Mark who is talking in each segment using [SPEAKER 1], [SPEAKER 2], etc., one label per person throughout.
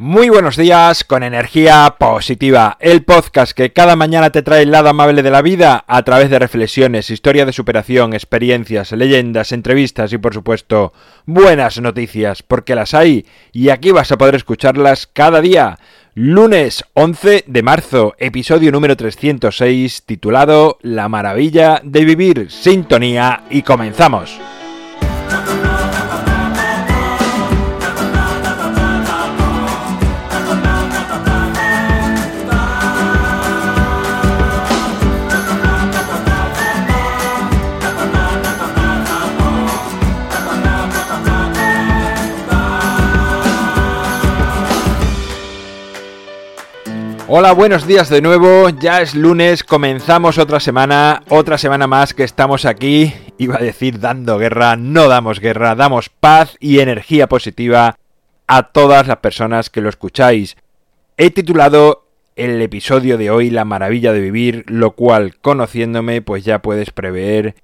[SPEAKER 1] Muy buenos días con energía positiva, el podcast que cada mañana te trae el lado amable de la vida a través de reflexiones, historia de superación, experiencias, leyendas, entrevistas y por supuesto buenas noticias, porque las hay y aquí vas a poder escucharlas cada día. Lunes 11 de marzo, episodio número 306 titulado La maravilla de vivir, sintonía y comenzamos. Hola, buenos días de nuevo. Ya es lunes, comenzamos otra semana, otra semana más que estamos aquí. Iba a decir dando guerra, no damos guerra, damos paz y energía positiva a todas las personas que lo escucháis. He titulado el episodio de hoy La maravilla de vivir, lo cual, conociéndome, pues ya puedes prever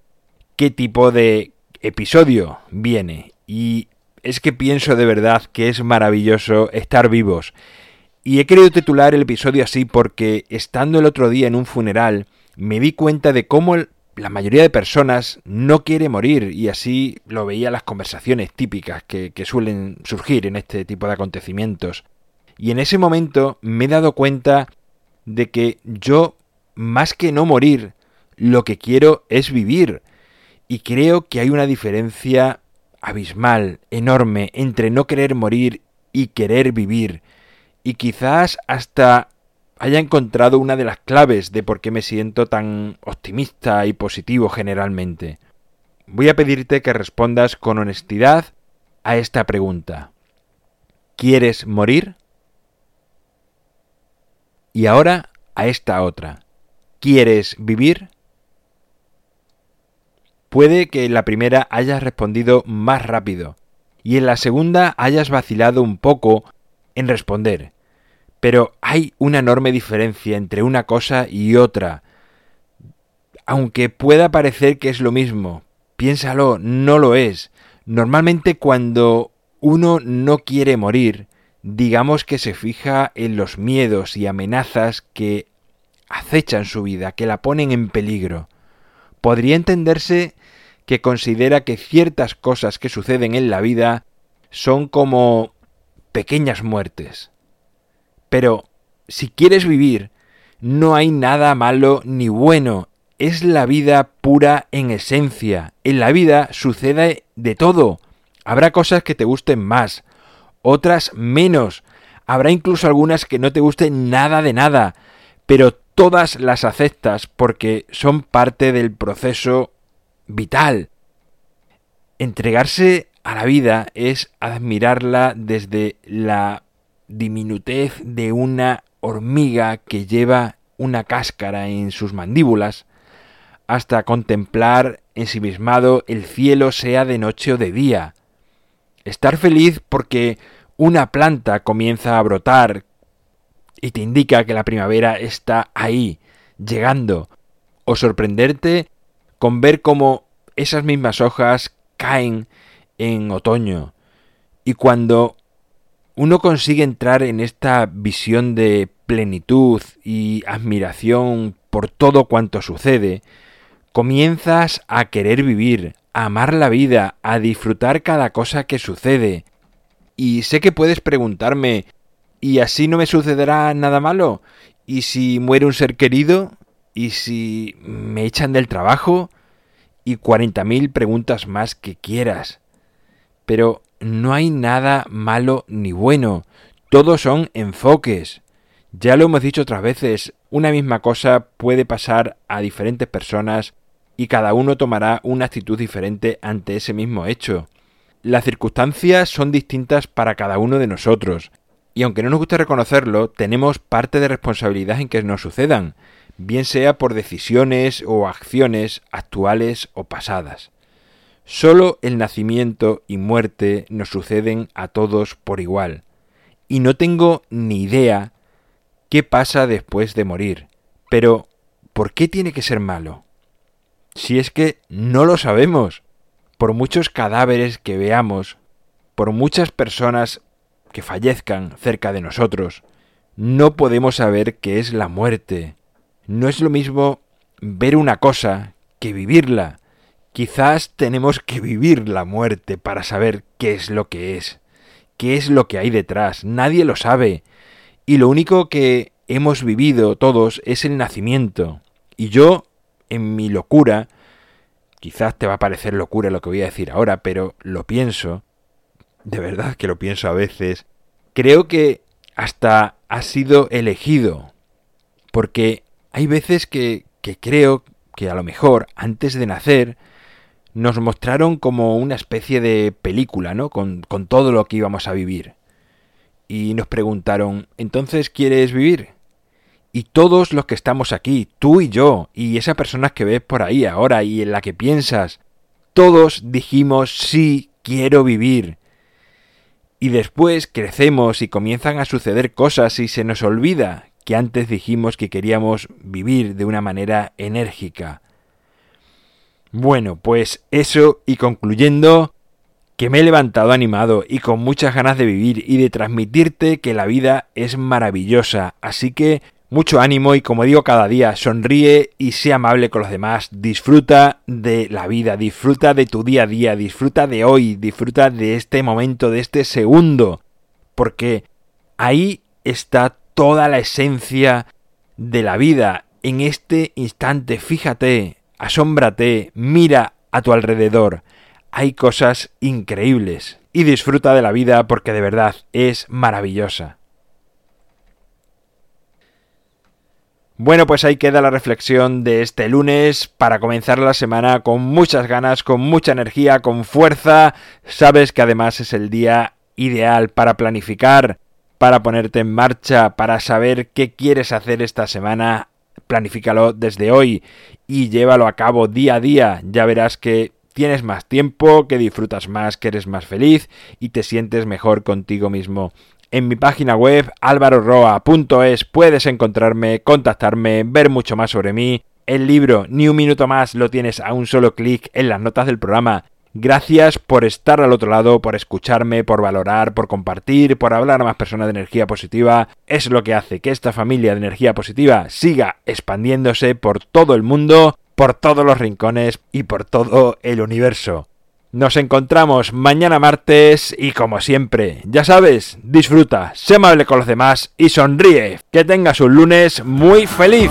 [SPEAKER 1] qué tipo de episodio viene. Y es que pienso de verdad que es maravilloso estar vivos y he querido titular el episodio así porque estando el otro día en un funeral me di cuenta de cómo la mayoría de personas no quiere morir y así lo veía las conversaciones típicas que, suelen surgir en este tipo de acontecimientos. Y en ese momento me he dado cuenta de que yo, más que no morir, lo que quiero es vivir. Y creo que hay una diferencia abismal, enorme, entre no querer morir y querer vivir y quizás hasta haya encontrado una de las claves de por qué me siento tan optimista y positivo generalmente. Voy a pedirte que respondas con honestidad a esta pregunta. ¿Quieres morir? Y ahora a esta otra. ¿Quieres vivir? Puede que en la primera hayas respondido más rápido y en la segunda hayas vacilado un poco en responder. Pero hay una enorme diferencia entre una cosa y otra. Aunque pueda parecer que es lo mismo, piénsalo, no lo es. Normalmente cuando uno no quiere morir, digamos que se fija en los miedos y amenazas que acechan su vida, que la ponen en peligro. Podría entenderse que considera que ciertas cosas que suceden en la vida son como pequeñas muertes. Pero si quieres vivir, no hay nada malo ni bueno. Es la vida pura en esencia. En la vida sucede de todo. Habrá cosas que te gusten más, otras menos. Habrá incluso algunas que no te gusten nada de nada, pero todas las aceptas porque son parte del proceso vital. Entregarse a la vida es admirarla desde la diminutez de una hormiga que lleva una cáscara en sus mandíbulas, hasta contemplar ensimismado el cielo sea de noche o de día. Estar feliz porque una planta comienza a brotar y te indica que la primavera está ahí, llegando, o sorprenderte con ver cómo esas mismas hojas caen en otoño. Y cuando uno consigue entrar en esta visión de plenitud y admiración por todo cuanto sucede, comienzas a querer vivir, a amar la vida, a disfrutar cada cosa que sucede. Y sé que puedes preguntarme, ¿y así no me sucederá nada malo? ¿Y si muere un ser querido? ¿Y si me echan del trabajo? Y cuarenta mil preguntas más que quieras. Pero no hay nada malo ni bueno, todos son enfoques. Ya lo hemos dicho otras veces, una misma cosa puede pasar a diferentes personas y cada uno tomará una actitud diferente ante ese mismo hecho. Las circunstancias son distintas para cada uno de nosotros, y aunque no nos guste reconocerlo, tenemos parte de responsabilidad en que nos sucedan, bien sea por decisiones o acciones actuales o pasadas. Solo el nacimiento y muerte nos suceden a todos por igual, y no tengo ni idea qué pasa después de morir. Pero, ¿por qué tiene que ser malo? Si es que no lo sabemos. Por muchos cadáveres que veamos, por muchas personas que fallezcan cerca de nosotros. No podemos saber qué es la muerte. No es lo mismo ver una cosa que vivirla. Quizás tenemos que vivir la muerte para saber qué es lo que es, qué es lo que hay detrás. Nadie lo sabe. Y lo único que hemos vivido todos es el nacimiento. Y yo, en mi locura, quizás te va a parecer locura lo que voy a decir ahora, pero lo pienso, de verdad que lo pienso a veces, creo que hasta ha sido elegido, porque hay veces que, que creo que a lo mejor antes de nacer nos mostraron como una especie de película, ¿no? Con, con todo lo que íbamos a vivir. Y nos preguntaron, ¿entonces quieres vivir? Y todos los que estamos aquí, tú y yo, y esa persona que ves por ahí ahora y en la que piensas, todos dijimos sí, quiero vivir. Y después crecemos y comienzan a suceder cosas y se nos olvida que antes dijimos que queríamos vivir de una manera enérgica. Bueno, pues eso y concluyendo, que me he levantado animado y con muchas ganas de vivir y de transmitirte que la vida es maravillosa, así que mucho ánimo y como digo cada día, sonríe y sea amable con los demás, disfruta de la vida, disfruta de tu día a día, disfruta de hoy, disfruta de este momento, de este segundo, porque ahí está toda la esencia de la vida. En este instante, fíjate, asómbrate, mira a tu alrededor. Hay cosas increíbles. Y disfruta de la vida porque de verdad es maravillosa. Bueno, pues ahí queda la reflexión de este lunes para comenzar la semana con muchas ganas, con mucha energía, con fuerza. Sabes que además es el día ideal para planificar, para ponerte en marcha, para saber qué quieres hacer esta semana. Planifícalo desde hoy y llévalo a cabo día a día. Ya verás que tienes más tiempo, que disfrutas más, que eres más feliz y te sientes mejor contigo mismo en mi página web alvaroroa.es puedes encontrarme, contactarme, ver mucho más sobre mí. El libro Ni un minuto más lo tienes a un solo clic en las notas del programa. Gracias por estar al otro lado, por escucharme, por valorar, por compartir, por hablar a más personas de energía positiva. Es lo que hace que esta familia de energía positiva siga expandiéndose por todo el mundo, por todos los rincones y por todo el universo. Nos encontramos mañana martes y como siempre, ya sabes, disfruta, sé amable con los demás y sonríe. Que tengas un lunes muy feliz.